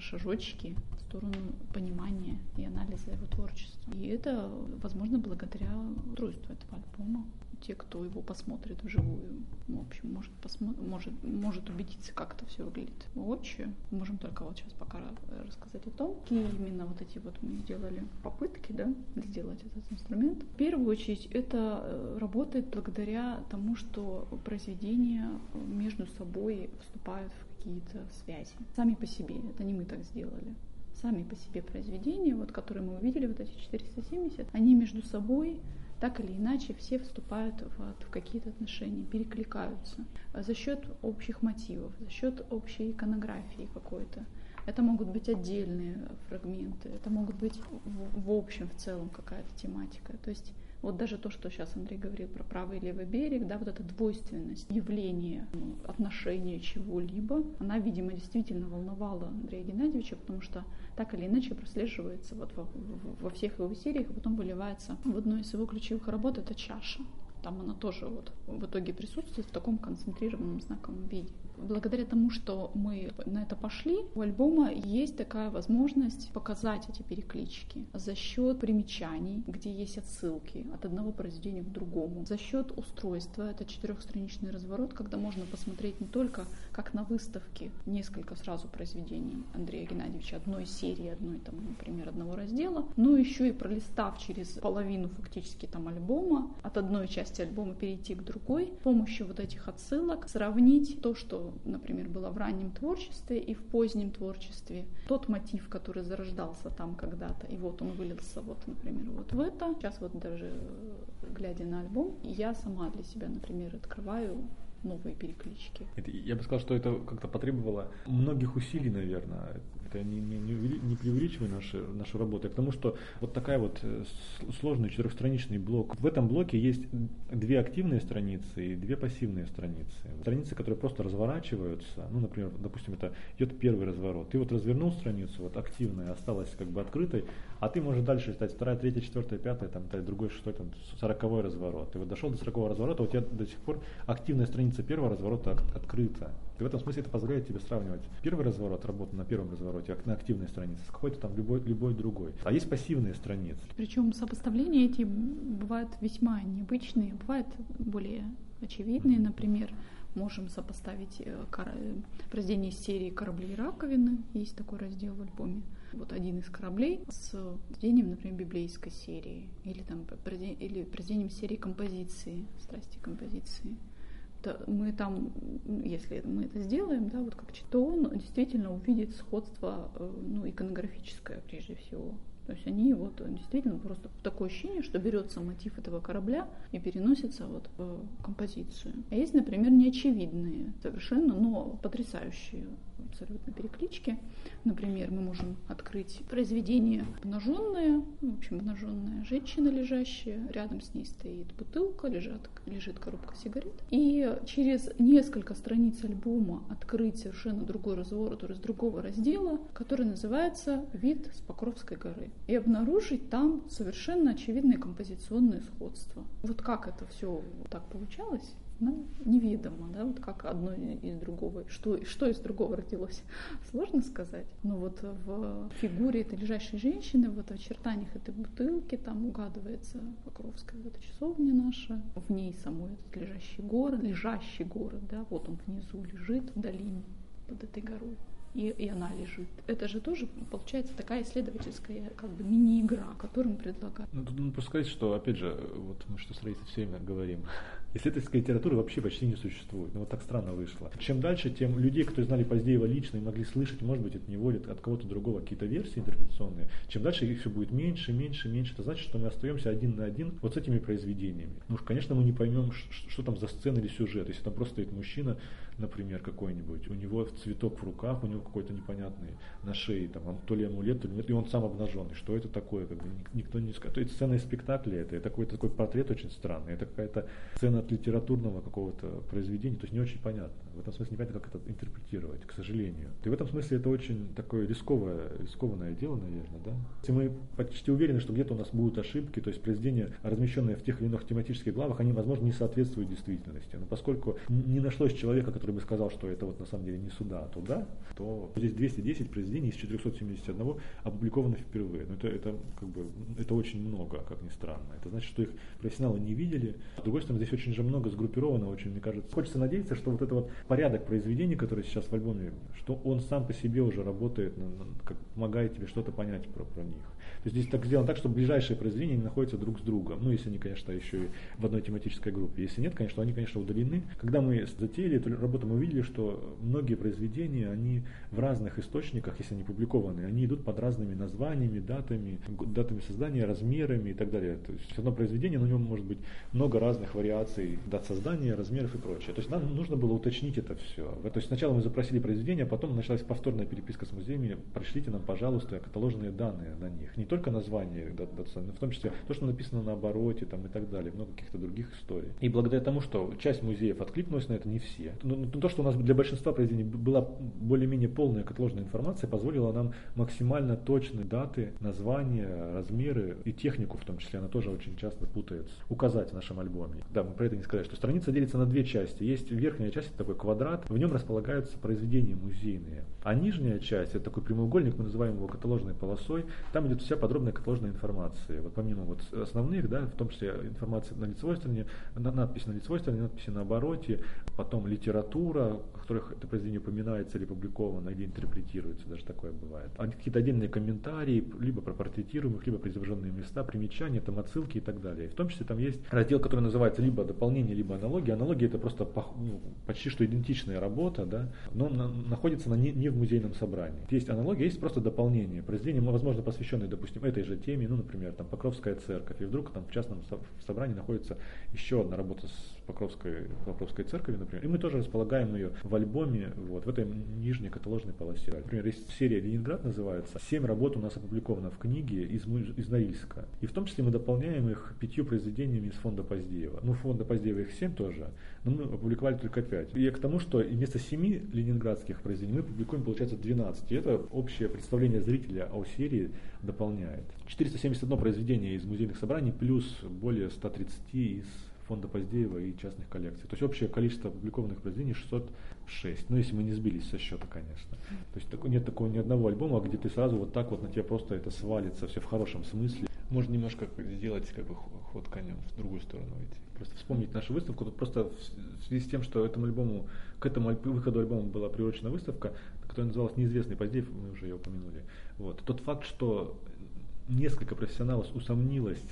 C: шажочки сторону понимания и анализа его творчества. И это возможно благодаря устройству этого альбома те, кто его посмотрит вживую, в общем, может, посмо- может, может убедиться, как это все выглядит воочию. Можем только вот сейчас пока рассказать о том, какие именно вот эти вот мы сделали попытки, да, сделать этот инструмент. В первую очередь это э, работает благодаря тому, что произведения между собой вступают в какие-то связи. Сами по себе, это не мы так сделали сами по себе произведения, вот, которые мы увидели, вот эти 470, они между собой так или иначе все вступают в, в какие-то отношения, перекликаются за счет общих мотивов, за счет общей иконографии какой-то. Это могут быть отдельные фрагменты, это могут быть в, в общем, в целом какая-то тематика. То есть вот даже то, что сейчас Андрей говорил про правый и левый берег, да, вот эта двойственность явления, ну, отношения чего-либо, она, видимо, действительно волновала Андрея Геннадьевича, потому что так или иначе прослеживается вот во, во всех его сериях, а потом выливается в одну из его ключевых работ, это чаша. Там она тоже вот в итоге присутствует в таком концентрированном знаковом виде благодаря тому, что мы на это пошли, у альбома есть такая возможность показать эти переклички за счет примечаний, где есть отсылки от одного произведения к другому, за счет устройства, это четырехстраничный разворот, когда можно посмотреть не только как на выставке несколько сразу произведений Андрея Геннадьевича, одной серии, одной там, например, одного раздела, но еще и пролистав через половину фактически там альбома, от одной части альбома перейти к другой, с помощью вот этих отсылок сравнить то, что например, было в раннем творчестве и в позднем творчестве. Тот мотив, который зарождался там когда-то, и вот он вылился, вот, например, вот в это. Сейчас вот даже глядя на альбом, я сама для себя, например, открываю новые переклички.
B: Это, я бы сказал, что это как-то потребовало многих усилий, наверное. Это не, не, не, не наши, нашу работу. Потому что вот такая вот э, сложный четырехстраничный блок. В этом блоке есть две активные страницы и две пассивные страницы. Страницы, которые просто разворачиваются. Ну, например, допустим, это идет первый разворот. Ты вот развернул страницу, вот активная, осталась как бы открытой, а ты можешь дальше стать вторая, третья, четвертая, пятая, там, другой, шестой, там, сороковой разворот. И вот дошел до сорокового разворота, у тебя до сих пор активная страница первого разворота открыта. И в этом смысле это позволяет тебе сравнивать первый разворот, работу на первом развороте, на активной странице, с какой-то там любой, любой другой. А есть пассивные страницы.
C: Причем сопоставления эти бывают весьма необычные, бывают более очевидные, например, можем сопоставить э, произведение серии «Корабли и раковины». Есть такой раздел в альбоме. Вот один из кораблей с произведением, например, библейской серии или, там, или произведением серии композиции, страсти композиции мы там, если мы это сделаем, да, вот как то он действительно увидит сходство э, ну, иконографическое прежде всего. То есть они вот действительно просто такое ощущение, что берется мотив этого корабля и переносится вот в композицию. А есть, например, неочевидные совершенно, но потрясающие абсолютно переклички. Например, мы можем открыть произведение обнаженное, в общем, обнаженная женщина лежащая, рядом с ней стоит бутылка, лежат, лежит коробка сигарет. И через несколько страниц альбома открыть совершенно другой разворот из другого раздела, который называется «Вид с Покровской горы». И обнаружить там совершенно очевидные композиционные сходства. Вот как это все так получалось, ну, неведомо, да, вот как одно из другого, что, что из другого родилось, [LAUGHS] сложно сказать. Но вот в фигуре этой лежащей женщины, вот в очертаниях этой бутылки, там угадывается Покровская вот часовня наша, в ней самой этот лежащий город, лежащий город, да, вот он внизу лежит в долине под этой горой и, и она лежит. Это же тоже получается такая исследовательская как бы мини-игра, которую мы предлагаем.
B: Ну, тут нужно сказать, что, опять же, вот мы что с Раисой все время говорим, исследовательской литературы вообще почти не существует. Ну вот так странно вышло. Чем дальше, тем людей, которые знали Поздеева лично и могли слышать, может быть, от него или от кого-то другого какие-то версии интерпретационные, чем дальше их все будет меньше, меньше, меньше. Это значит, что мы остаемся один на один вот с этими произведениями. Ну уж, конечно, мы не поймем, что там за сцена или сюжет. Если там просто стоит мужчина, например, какой-нибудь, у него цветок в руках, у него какой-то непонятный на шее, там, то ли амулет, то ли нет, и он сам обнаженный. Что это такое? Как бы никто не скажет. То есть сцена из спектакля это, это какой-то такой портрет очень странный, это какая-то сцена от литературного какого-то произведения, то есть не очень понятно. В этом смысле непонятно, как это интерпретировать, к сожалению. И в этом смысле это очень такое рисковое, рискованное дело, наверное, да. Если мы почти уверены, что где-то у нас будут ошибки, то есть произведения, размещенные в тех или иных тематических главах, они, возможно, не соответствуют действительности. Но поскольку не нашлось человека, который бы сказал, что это вот на самом деле не сюда, а туда, то здесь 210 произведений из 471 опубликовано впервые. Но это, это, как бы, это очень много, как ни странно. Это значит, что их профессионалы не видели. С другой стороны, здесь очень же много сгруппировано, очень, мне кажется. Хочется надеяться, что вот это вот порядок произведений, который сейчас в альбоме, что он сам по себе уже работает, как помогает тебе что-то понять про, про них. То есть здесь так сделано так, что ближайшие произведения не находятся друг с другом. Ну, если они, конечно, еще и в одной тематической группе. Если нет, конечно, они, конечно, удалены. Когда мы затеяли эту работу, мы увидели, что многие произведения, они в разных источниках, если они публикованы, они идут под разными названиями, датами, датами создания, размерами и так далее. То есть одно произведение, на нем может быть много разных вариаций дат создания, размеров и прочее. То есть нам нужно было уточнить это все. То есть сначала мы запросили произведение, а потом началась повторная переписка с музеями. Пришлите нам, пожалуйста, каталожные данные на них. Не только только название, в том числе то, что написано на обороте там, и так далее, много каких-то других историй. И благодаря тому, что часть музеев откликнулась на это, не все. Но, но то, что у нас для большинства произведений была более-менее полная каталожная информация, позволила нам максимально точные даты, названия, размеры и технику в том числе, она тоже очень часто путается, указать в нашем альбоме. Да, мы про это не сказали, что страница делится на две части. Есть верхняя часть, это такой квадрат, в нем располагаются произведения музейные. А нижняя часть, это такой прямоугольник, мы называем его каталожной полосой, там идет вся подробная каталожная информация. Вот помимо вот основных, да, в том числе информация на лицевой стороне, на, надписи на лицевой стороне, надписи на обороте, потом литература, которых это произведение упоминается или опубликовано, или интерпретируется, даже такое бывает. А какие-то отдельные комментарии, либо про портретируемых, либо про изображенные места, примечания, там отсылки и так далее. И в том числе там есть раздел, который называется либо дополнение, либо аналогия. Аналогия это просто ну, почти что идентичная работа, да, но на, находится на не, не в музейном собрании. Есть аналогия, есть просто дополнение. Произведение, возможно, посвященное допустим, этой же теме, ну, например, там Покровская церковь, и вдруг там в частном собрании находится еще одна работа с Покровской, Покровской церковью, например, и мы тоже располагаем ее в альбоме, вот, в этой нижней каталожной полосе. Например, есть серия «Ленинград» называется, семь работ у нас опубликовано в книге из, из Норильска, и в том числе мы дополняем их пятью произведениями из фонда Поздеева. Ну, фонда Поздеева их семь тоже, но мы опубликовали только пять. И к тому, что вместо семи ленинградских произведений мы публикуем, получается, 12. И это общее представление зрителя о серии дополняет. 471 произведение из музейных собраний плюс более 130 из фонда Поздеева и частных коллекций. То есть общее количество опубликованных произведений 606. Ну, если мы не сбились со счета, конечно. То есть нет такого ни одного альбома, где ты сразу вот так вот на тебя просто это свалится, все в хорошем смысле.
D: Можно немножко сделать как бы ход конем в другую сторону идти.
B: Просто вспомнить нашу выставку. Тут просто в связи с тем, что этому альбому, к этому выходу альбома была приурочена выставка, которая называлась «Неизвестный Поздеев», мы уже ее упомянули. Вот. Тот факт, что несколько профессионалов усомнилось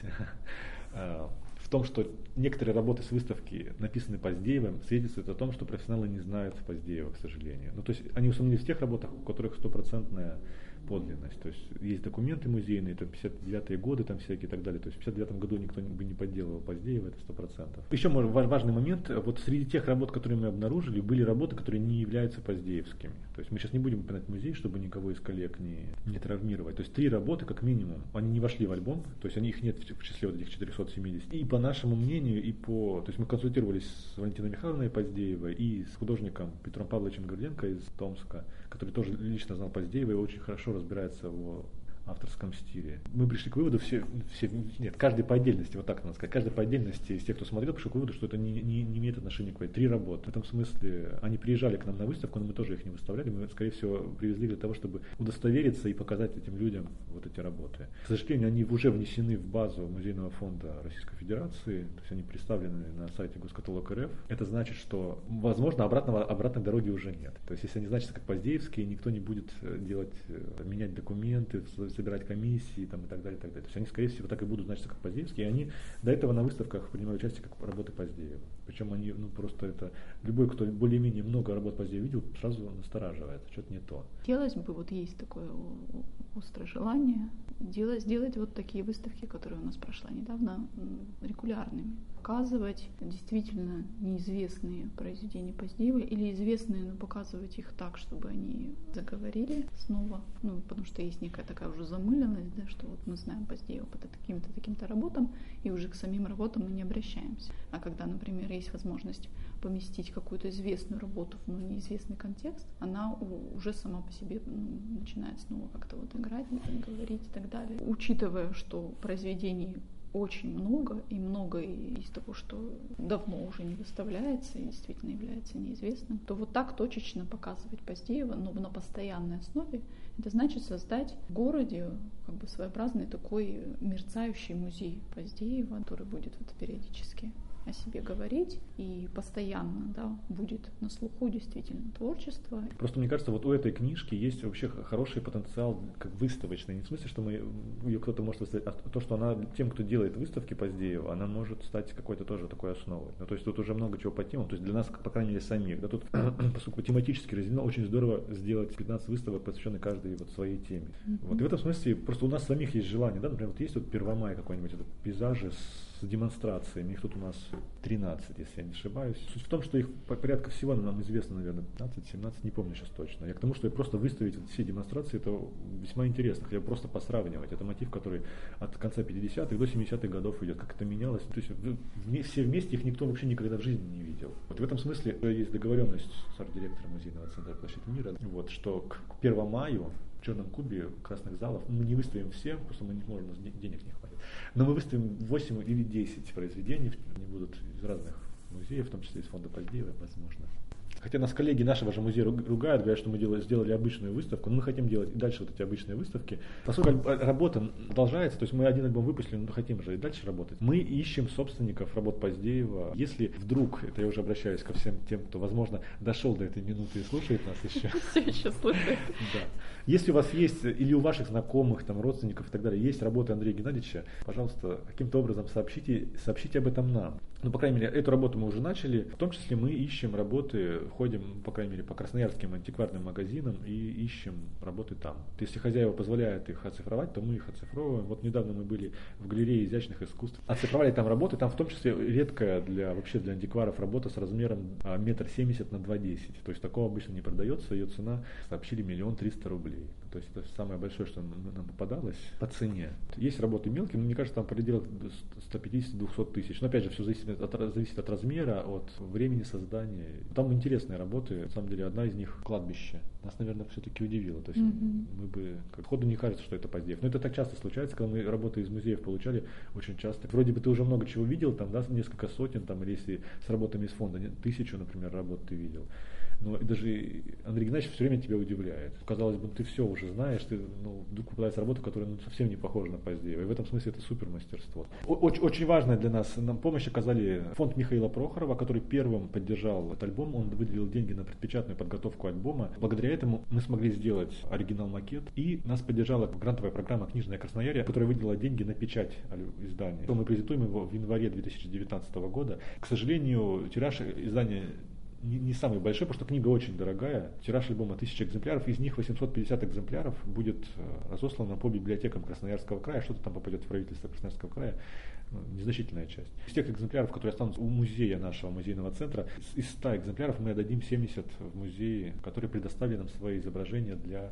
B: в [LAUGHS] том, что некоторые работы с выставки написаны Поздеевым, свидетельствует о том, что профессионалы не знают Поздеева, к сожалению. Ну, то есть они усомнились в тех работах, у которых стопроцентная подлинность. То есть есть документы музейные, там 59-е годы там всякие и так далее. То есть в 59 году никто бы не подделывал Поздеева, это 100%. Еще важный момент, вот среди тех работ, которые мы обнаружили, были работы, которые не являются поздеевскими. То есть мы сейчас не будем упоминать музей, чтобы никого из коллег не, не травмировать. То есть три работы как минимум, они не вошли в альбом, то есть они, их нет в числе вот этих 470. И по нашему мнению, и по... То есть мы консультировались с Валентиной Михайловной Поздеевой и с художником Петром Павловичем Горденко из Томска, который тоже лично знал Поздеева и очень хорошо разбирается в авторском стиле. Мы пришли к выводу, все, все, нет, каждый по отдельности, вот так надо сказать, каждый по отдельности из тех, кто смотрел, пришел к выводу, что это не, не, не имеет отношения к три работы. В этом смысле они приезжали к нам на выставку, но мы тоже их не выставляли, мы, скорее всего, привезли для того, чтобы удостовериться и показать этим людям вот эти работы. К сожалению, они уже внесены в базу Музейного фонда Российской Федерации, то есть они представлены на сайте Госкаталог РФ. Это значит, что, возможно, обратного, обратной дороги уже нет. То есть, если они значатся как поздеевские, никто не будет э, делать, э, менять документы, собирать комиссии там, и так далее, и так далее. То есть они, скорее всего, так и будут значиться как Поздеевские. И они до этого на выставках принимали участие как работы Поздеева. Причем они, ну просто это, любой, кто более-менее много работ Поздеева видел, сразу настораживает, что-то не то.
C: Хотелось бы, вот есть такое острое желание, делать, сделать вот такие выставки, которые у нас прошла недавно, регулярными показывать действительно неизвестные произведения Поздеева или известные, но показывать их так, чтобы они заговорили снова, ну, потому что есть некая такая уже замыленность, да, что вот мы знаем Поздеева по таким-то, таким-то работам, и уже к самим работам мы не обращаемся. А когда, например, есть возможность поместить какую-то известную работу в ну, неизвестный контекст, она уже сама по себе ну, начинает снова как-то вот играть, говорить и так далее. Учитывая, что произведений очень много, и много из того, что давно уже не выставляется и действительно является неизвестным, то вот так точечно показывать Поздеева, но на постоянной основе, это значит создать в городе как бы своеобразный такой мерцающий музей Поздеева, который будет вот периодически о себе говорить и постоянно да, будет на слуху действительно творчество.
B: Просто мне кажется, вот у этой книжки есть вообще хороший потенциал как выставочный. Не в смысле, что мы, ее кто-то может выставить, а то, что она тем, кто делает выставки Поздеева, она может стать какой-то тоже такой основой. Ну, то есть тут уже много чего по темам. То есть для нас, по крайней мере, самих. Да, тут, [CLEARS THROAT] поскольку тематически разделено, очень здорово сделать 15 выставок, посвященных каждой вот своей теме. Mm-hmm. Вот и в этом смысле просто у нас самих есть желание, да, например, вот есть вот Первомай какой-нибудь, это пейзажи с демонстрациями. Их тут у нас 13, если я не ошибаюсь. Суть в том, что их порядка всего нам известно, наверное, 15-17, не помню сейчас точно. Я к тому, что просто выставить все демонстрации, это весьма интересно, хотя просто посравнивать. Это мотив, который от конца 50-х до 70-х годов идет, как это менялось. То есть все вместе их никто вообще никогда в жизни не видел. Вот в этом смысле есть договоренность с арт-директором музейного центра Площадь Мира, вот, что к 1 маю в черном кубе красных залов мы не выставим все, просто мы не можем, денег не хватит. Но мы выставим 8 или 10 произведений, они будут из разных музеев, в том числе из фонда Поздеева, возможно. Хотя нас коллеги нашего же музея ругают, говорят, что мы делали, сделали обычную выставку, но мы хотим делать и дальше вот эти обычные выставки. Поскольку работа продолжается, то есть мы один альбом выпустили, но хотим же и дальше работать. Мы ищем собственников работ Поздеева. Если вдруг, это я уже обращаюсь ко всем тем, кто, возможно, дошел до этой минуты и слушает нас еще. [LAUGHS]
C: Все еще слушает.
B: Да. Если у вас есть, или у ваших знакомых, там, родственников и так далее, есть работы Андрея Геннадьевича, пожалуйста, каким-то образом сообщите, сообщите об этом нам. Ну, по крайней мере, эту работу мы уже начали. В том числе мы ищем работы, ходим, по крайней мере, по красноярским антикварным магазинам и ищем работы там. Если хозяева позволяют их оцифровать, то мы их оцифровываем. Вот недавно мы были в галерее изящных искусств. Оцифровали там работы, там в том числе редкая для, вообще для антикваров работа с размером а, метр семьдесят на два десять. То есть такого обычно не продается, ее цена сообщили миллион триста рублей. То есть это самое большое, что нам попадалось по цене. Есть работы мелкие, но мне кажется, там пределах 150-200 тысяч. Но опять же, все зависит от, зависит от размера, от времени создания. Там интересные работы. На самом деле, одна из них кладбище. Нас, наверное, все-таки удивило. То есть mm-hmm. мы бы как ходу не кажется, что это Поздеев. Но это так часто случается, когда мы работы из музеев получали очень часто. Вроде бы ты уже много чего видел, там, да, несколько сотен, там, или если с работами из фонда, тысячу, например, работ ты видел. Но даже Андрей Геннадьевич все время тебя удивляет. Казалось бы, ты все уже знаешь, ты ну, вдруг попадается работа, которая ну, совсем не похожа на Поздеева. И в этом смысле это супер мастерство. Очень, очень важно для нас, нам помощь оказали фонд Михаила Прохорова, который первым поддержал этот альбом. Он выделил деньги на предпечатную подготовку альбома. Благодаря этому мы смогли сделать оригинал-макет. И нас поддержала грантовая программа «Книжная Красноярье», которая выделила деньги на печать издания. Мы презентуем его в январе 2019 года. К сожалению, тираж издания не, самый большой, потому что книга очень дорогая. Тираж альбома 1000 экземпляров, из них 850 экземпляров будет э, разослано по библиотекам Красноярского края, что-то там попадет в правительство Красноярского края, ну, незначительная часть. Из тех экземпляров, которые останутся у музея нашего музейного центра, из 100 экземпляров мы отдадим 70 в музее, которые предоставили нам свои изображения для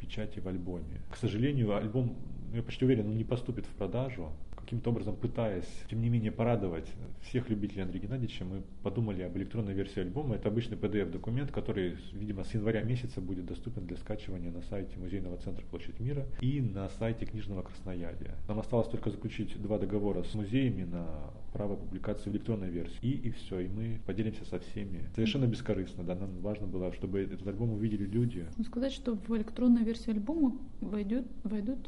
B: печати в альбоме. К сожалению, альбом, я почти уверен, он не поступит в продажу, каким-то образом пытаясь, тем не менее, порадовать всех любителей Андрея Геннадьевича, мы подумали об электронной версии альбома. Это обычный PDF-документ, который, видимо, с января месяца будет доступен для скачивания на сайте Музейного центра Площадь Мира и на сайте Книжного Красноярья. Нам осталось только заключить два договора с музеями на право публикации в электронной версии. И, и все, и мы поделимся со всеми. Совершенно бескорыстно, да, нам важно было, чтобы этот альбом увидели люди.
C: Ну, сказать, что в электронную версию альбома войдет, войдут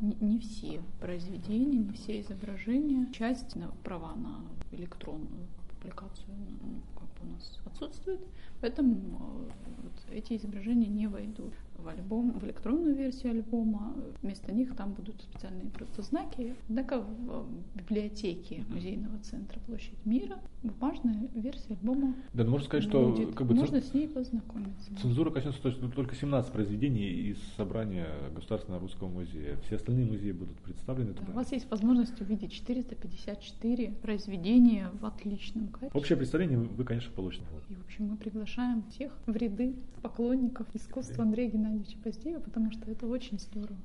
C: не все произведения, не все изображения. Часть права на электронную публикацию ну, как бы у нас отсутствует, поэтому э, вот эти изображения не войдут в альбом, в электронную версию альбома. Вместо них там будут специальные просто знаки. Однако в библиотеке музейного центра Площадь Мира бумажная версия альбома
B: Да, ну, можно сказать, что
C: будет.
B: как бы,
C: можно с ней познакомиться.
B: Цензура коснется то есть, ну, только 17 произведений из собрания Государственного русского музея. Все остальные музеи будут представлены
C: да. У вас есть возможность увидеть 454 произведения в отличном качестве.
B: Общее представление вы, конечно, получите.
C: И, в общем, мы приглашаем всех в ряды поклонников искусства Андрея Геннадьевича Поздеева, потому что это очень здорово.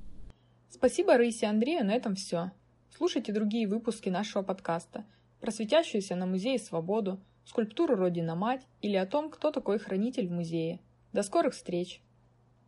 A: Спасибо Раисе Андрею, на этом все. Слушайте другие выпуски нашего подкаста про светящуюся на музее свободу, скульптуру Родина-Мать или о том, кто такой хранитель в музее. До скорых встреч!